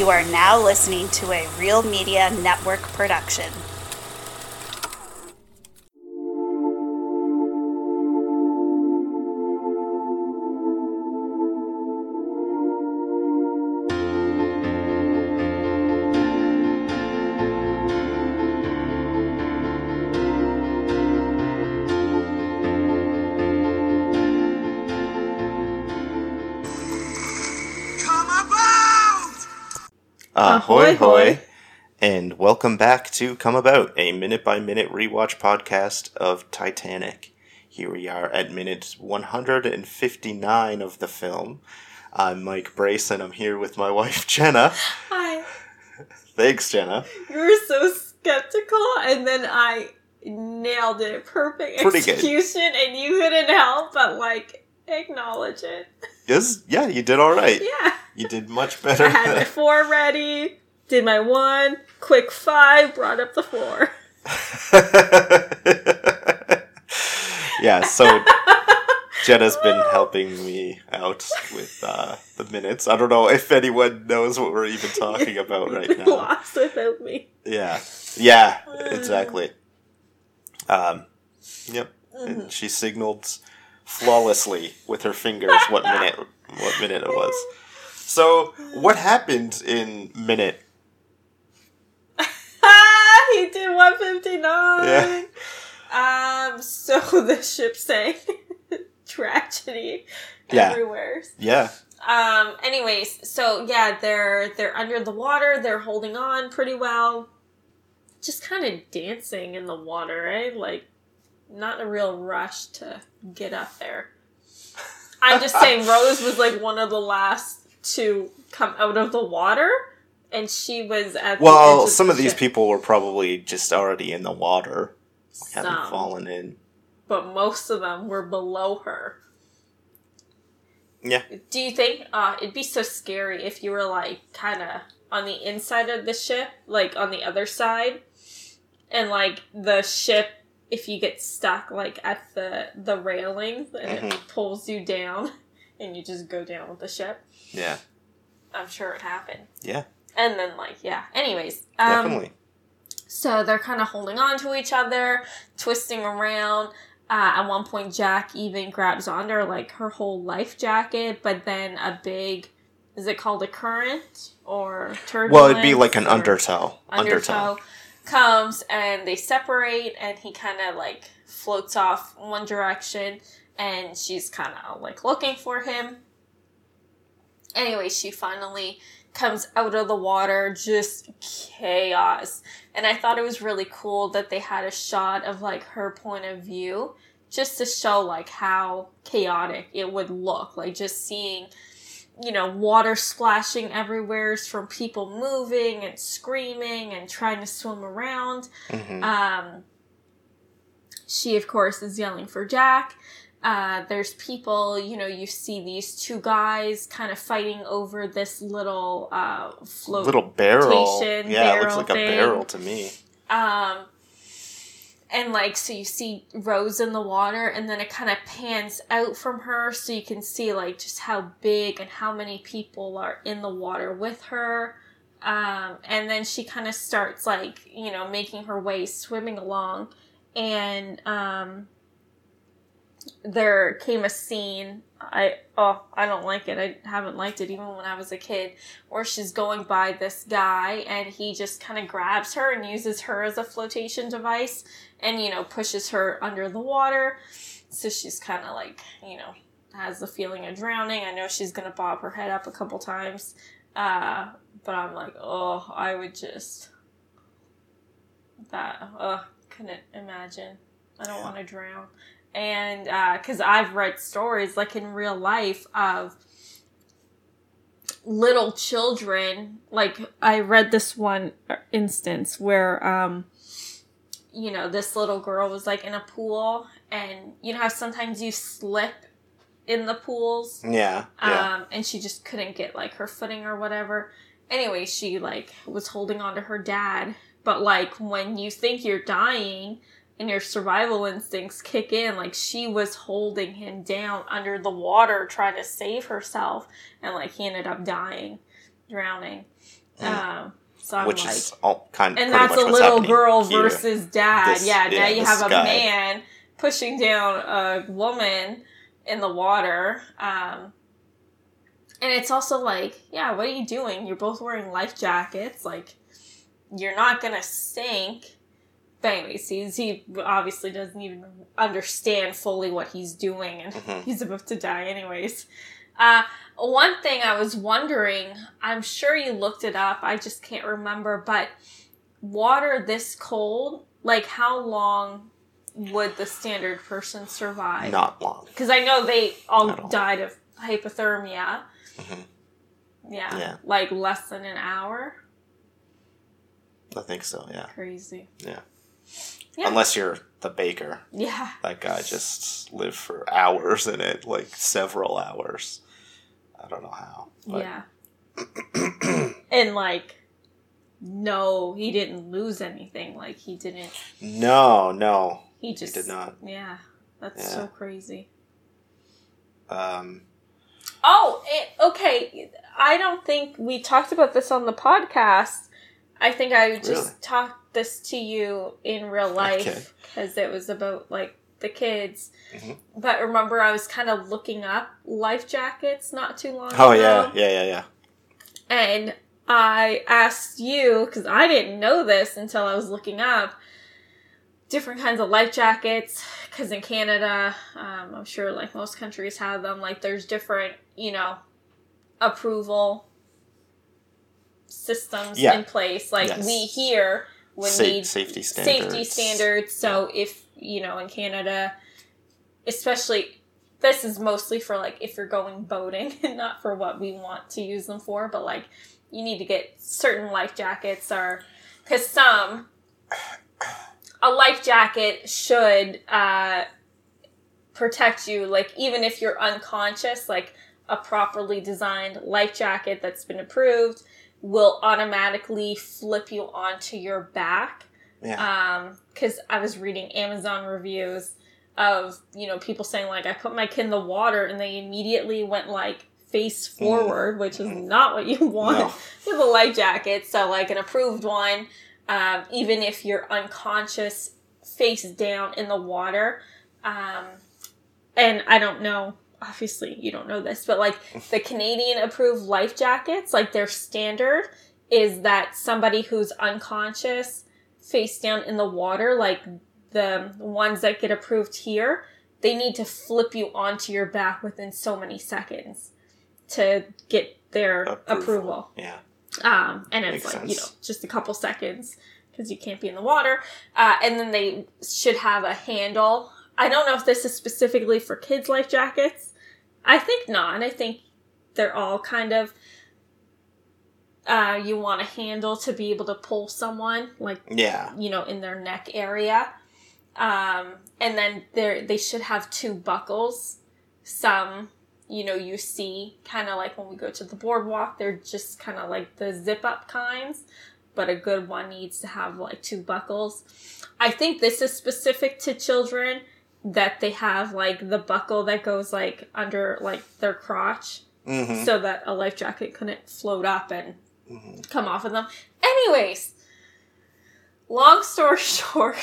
You are now listening to a Real Media Network production. Ahoy, Ahoy, hoy, and welcome back to Come About, a minute by minute rewatch podcast of Titanic. Here we are at minute 159 of the film. I'm Mike Brace, and I'm here with my wife Jena. Hi. Thanks, Jena. You were so skeptical, and then I nailed it. Perfect Pretty good. execution, and you couldn't help but like acknowledge it. Yes, yeah, you did all right. Yeah. You did much better. I had my four ready, did my one, quick five, brought up the four. yeah, so Jena's been helping me out with uh, the minutes. I don't know if anyone knows what we're even talking about right now. lost without me. Yeah, yeah, exactly. Um, yep. Mm-hmm. And she signaled flawlessly with her fingers what minute what minute it was. So, what happened in minute? He did 159. Yeah. Um, so the ship sank. Tragedy Yeah. everywhere. Yeah, Um, anyways, so yeah, they're they're under the water, they're holding on pretty well. Just kind of dancing in the water, right? Like not a real rush to get up there. I'm just saying Rose was like one of the last to come out of the water and she was at the Well, of some the of these ship. people were probably just already in the water, having fallen in. but most of them were below her. Yeah. Do you think uh, it'd be so scary if you were like kind of on the inside of the ship, like on the other side, and like the ship, if you get stuck like at the the railing and it Mhm. pulls you down, and you just go down with the ship. Yeah, I'm sure it happened. yeah, And then like yeah. Anyways, um, definitely. so they're kind of holding on to each other, twisting around. Uh, at one point, Jack even grabs onto her, like her whole life jacket, but then a big, is it called a current or turbulence? Well, it'd be like an undertow. Undertow Undertow. Comes and they separate, and he kind of like floats off one direction, and she's kind of like looking for him. Anyway, she finally comes out of the water, just chaos. And I thought it was really cool that they had a shot of like her point of view just to show like how chaotic it would look. Like just seeing, you know, water splashing everywhere from people moving and screaming and trying to swim around. hmm Um, she, of course, is yelling for Jack. Uh, there's people, you know, you see these two guys kind of fighting over this little uh, float. Little barrel. Yeah, it looks barrel like a barrel to me. Um, and like, so you see Rose in the water, and then it kind of pans out from her, so you can see like just how big and how many people are in the water with her. Um, and then she kind of starts like, you know, making her way swimming along, and um, there came a scene. I oh I don't like it. I haven't liked it even when I was a kid. Where she's going by this guy and he just kind of grabs her and uses her as a flotation device and you know pushes her under the water. So she's kind of like you know has the feeling of drowning. I know she's gonna bob her head up a couple times, uh, but I'm like oh I would just that uh couldn't imagine. I don't want to drown and because I've read stories like in real life of little children. Like I read this one instance where, um, you know, this little girl was like in a pool, and you know how sometimes you slip in the pools, Yeah, yeah. um, and she just couldn't get like her footing or whatever. Anyway, she like was holding on to her dad, but like when you think you're dying and your survival instincts kick in, like she was holding him down under the water trying to save herself, and like he ended up dying, drowning. Um, so which like, is all kind of and that's a little girl here. versus dad. This- yeah, now you have a guy. man pushing down a woman in the water. Um, and it's also like, yeah, what are you doing? You're both wearing life jackets. Like, you're not gonna sink. But anyways, he's, he obviously doesn't even understand fully what he's doing, and Mhm. he's about to die anyways. Uh, one thing I was wondering, I'm sure you looked it up, I just can't remember, but water this cold, like how long would the standard person survive? Not long. Because I know they all died of hypothermia. Mhm. Yeah, Yeah. Like less than an hour. I think so. Yeah. Crazy. Yeah. Yeah. Unless you're the baker. Yeah. That guy just lived for hours in it, like several hours. I don't know how. But Yeah. and like, no, he didn't lose anything. Like he didn't. No, no, He he just did not. Yeah, that's Yeah. so crazy. Um, Oh, it, okay. I don't think we talked about this on the podcast. I think I just Really? talked this to you in real life because it was about like the kids. Mhm. But remember, I was kind of looking up life jackets not too long oh ago. yeah, yeah, yeah, yeah. And I asked you, because I didn't know this until I was looking up, different kinds of life jackets. Because in Canada, um, I'm sure like most countries have them, like there's different, you know, approval systems Yeah. in place. Like Yes. we here would Sa- need safety standards. safety standards. So if you know in Canada, especially this is mostly for like if you're going boating and not for what we want to use them for, but like you need to get certain life jackets or because some a life jacket should uh, protect you like even if you're unconscious like a properly designed life jacket that's been approved will automatically flip you onto your back Yeah. um because i was reading amazon reviews of you know people saying like i put my kid in the water and they immediately went like face forward which is not what you want No. with a life jacket so like an approved one um, even if you're unconscious face down in the water um, and i don't know obviously you don't know this but like the canadian approved life jackets like their standard is that somebody who's unconscious face down in the water like the ones that get approved here they need to flip you onto your back within so many seconds to get their approval, Yeah. um, and it's Makes like you know just a couple seconds because you can't be in the water. Uh, and then they should have a handle. I don't know if this is specifically for kids life jackets i think not i think they're all kind of uh, you want a handle to be able to pull someone like Yeah. you know in their neck area. Um, and then there they should have two buckles. Some you know you see kind of like when we go to the boardwalk they're just kind of like the zip up kinds but a good one needs to have like two buckles. I think this is specific to children that they have like the buckle that goes like under like their crotch hmm so that a life jacket couldn't float up and hmm come off of them. Anyways, long story short,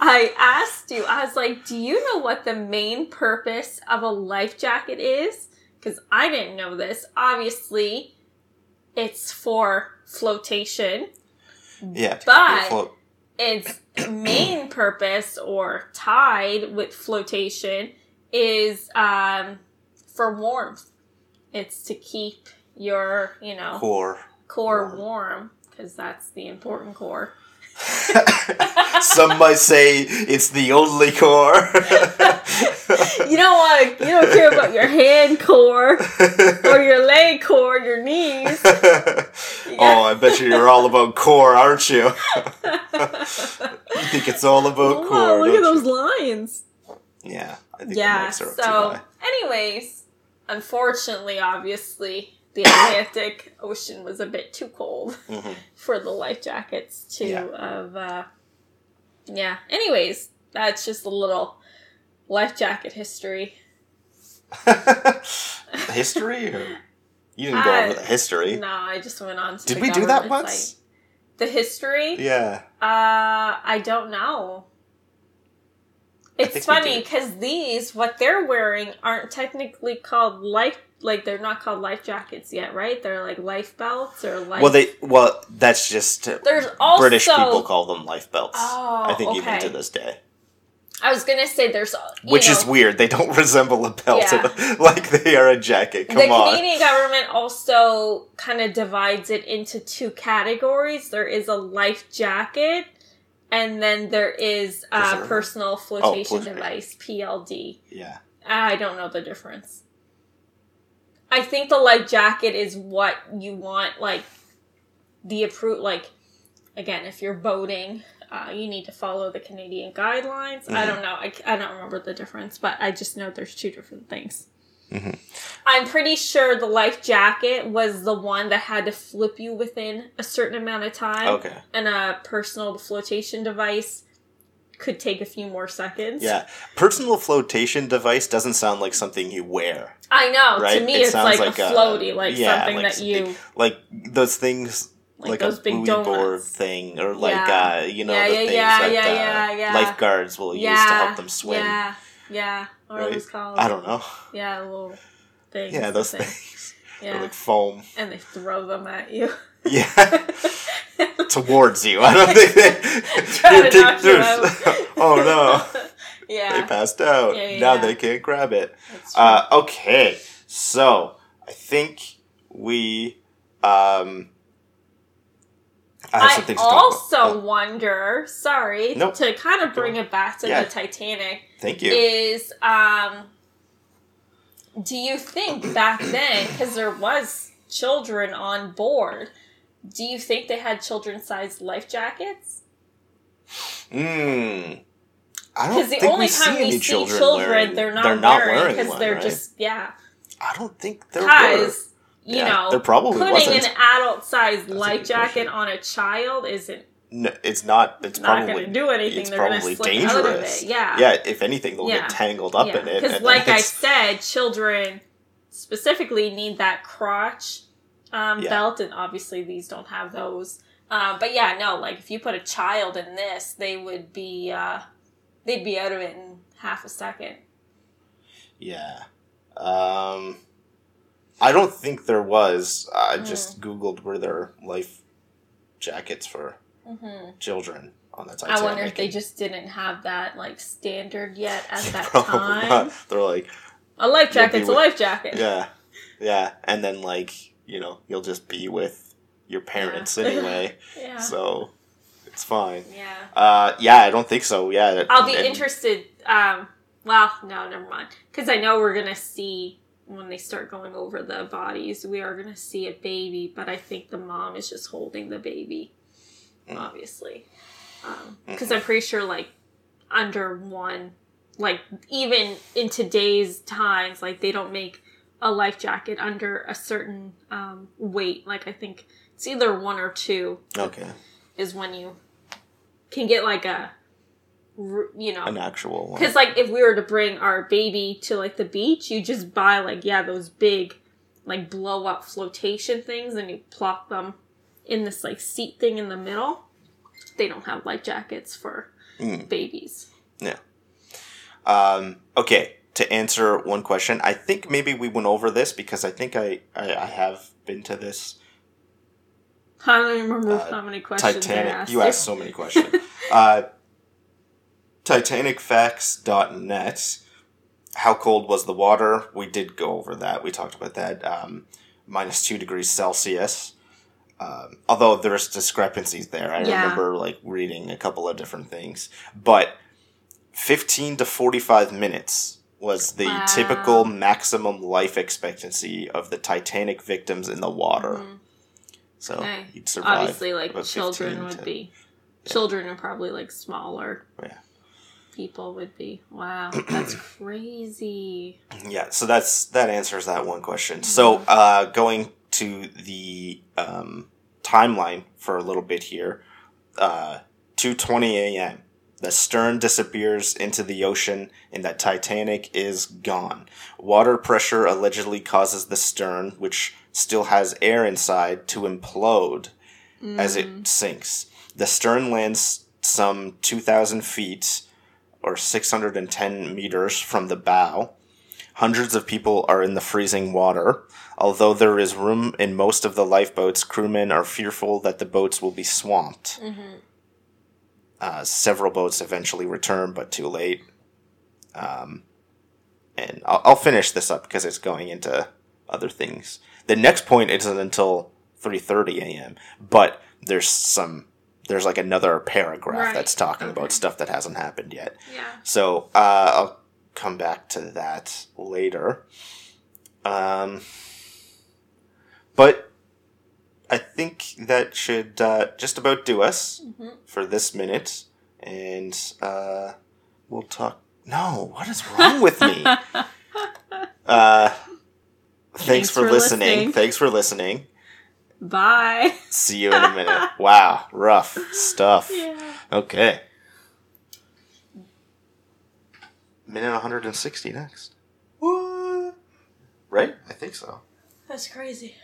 I asked you, I was like, do you know what the main purpose of a life jacket is? Because I didn't know this. Obviously, it's for flotation. Yeah. But- you afloat. Its main purpose or tied with flotation is um, for warmth. It's to keep your, you know, core. core Warm. warm because that's the important core. Some might say it's the only core. You don't want to. You don't care about your hand core or your leg core, your knees. oh, I bet you you're all about core, aren't you? you think it's all about wow, core? look at those you? lines. Yeah, I think Yeah. mics are up too So, anyways, unfortunately, obviously, the Atlantic Ocean was a bit too cold Mhm. for the life jackets to Yeah. of. Uh, yeah. Anyways, that's just a little life jacket history. History or You didn't go over the history. No, I just went on to Did we do that once? site. The history? Yeah. Uh, I don't know. It's funny because these, what they're wearing, aren't technically called life. Like they're not called life jackets yet, right? They're like life belts or life. Well, they well that's just uh, There's also British people call them life belts. Oh, I think oh, even to this day, I was gonna say there's, uh, you which know, is weird. They don't resemble a belt Yeah. like they are a jacket. Come the on. Canadian government also kind of divides it into two categories. There is a life jacket, and then there is a Preserver. personal flotation flotation. device (PLD). yeah. I don't know the difference. I think the life jacket is what you want, like the approved. Like again, if you're boating, uh, you need to follow the Canadian guidelines. I Mhm. don't know. I, I don't remember the difference, but I just know there's two different things. Mhm. I'm pretty sure the life jacket was the one that had to flip you within a certain amount of time, Okay. and a personal flotation device could take a few more seconds. Yeah. Personal flotation device doesn't sound like something you wear. I know. Right? To me, It it's sounds like, like a a- floaty, like yeah, something like that you Like those things like, like, those a big buoy board thing or like Yeah. uh you know Yeah, the things that uh, lifeguards will use to help them swim. Yeah, or Right? those called? I don't know. Yeah, little things. Yeah, those thing. things. Yeah, like foam. and they throw them at you. Yeah. Towards you. I don't think they Try to knock you out. oh no. Yeah. They passed out. Yeah, yeah, now they can't grab it. Uh, okay, so I think we. Um, I I to talk about. also Oh, wonder. Sorry, Nope. to kind of bring it back to Yeah. the Titanic. thank you. is um do you think back then because there was children on board do you think they had children-sized life jackets Mm. I don't because the only we see time we see children, children, wearing, they're not they're not wearing because they're right? just yeah I don't think there were. You Yeah, know there probably putting wasn't. an adult-sized life jacket question. on a child isn't No, it's not. It's not probably do anything it's they're probably slip out of dangerous. it yeah Yeah, if anything, they'll Yeah. get tangled up in it. Because, like I said, children specifically need that crotch um, Yeah. belt, and obviously these don't have those. Uh, but yeah, no, like if you put a child in this, they would be uh, they'd be out of it in half a second. Yeah. Um, I don't think there was. I Mm. just Googled were there life jackets for hmm children on the Titanic. I wonder if they just didn't have that like standard yet at that time. not. They're like, A life jacket's a with- life jacket. yeah, yeah, and then like you know you'll just be with your parents Yeah. anyway, Yeah. so it's fine. yeah. Uh, yeah, I don't think so. Yeah, I'll be and- interested. Um, well, no, never mind. Because I know we're gonna see when they start going over the bodies, we are gonna see a baby, but I think the mom is just holding the baby, Mm. obviously. Because I'm pretty sure, like, under one, like, even in today's times, like, they don't make a life jacket under a certain um, weight. Like, I think it's either one or two Okay, is when you can get like a you know an actual one. because like if we were to bring our baby to like the beach you just buy like yeah those big like blow up flotation things and you plop them in this like seat thing in the middle they don't have life jackets for Mm. babies yeah Um, okay, to answer one question, I think maybe we went over this because I think I, I, I have been to this i don't even remember Uh, how many questions Titanic. asked you asked so many questions. uh, TitanicFacts.net. How cold was the water? We did go over that. We talked about that. Um, minus two degrees Celsius. Um, although there's discrepancies there. I Yeah. remember like reading a couple of different things. But 15 to 45 minutes was the Wow. typical maximum life expectancy of the Titanic victims in the water. Mhm. So Okay. you'd survive. obviously like children would to- be children are probably like smaller Yeah. People would be wow that's crazy Yeah, so that's that answers that one question. So uh, going to the um, timeline for a little bit here, uh, two twenty a.m. The stern disappears into the ocean, and that Titanic is gone. Water pressure allegedly causes the stern, which still has air inside, to implode as it sinks. The stern lands some 2,000 feet or 610 meters from the bow. Hundreds of people are in the freezing water. Although there is room in most of the lifeboats, crewmen are fearful that the boats will be swamped. Uh, several boats eventually return, but too late. Um, and I'll, I'll finish this up because it's going into other things. The next point isn't until 3:30 a.m. But there's some there's like another paragraph Right, that's talking okay. about stuff that hasn't happened yet. Yeah. So uh, I'll come back to that later. Um, but I think that should uh, just about do us for this minute, and uh, we'll talk. No, what is wrong with me? Uh, thanks, Thanks for, for listening. listening. Thanks for listening. Bye. See you in a minute. wow, rough stuff. Yeah. Okay. Minute 160 next. What? Right? I think so. That's crazy.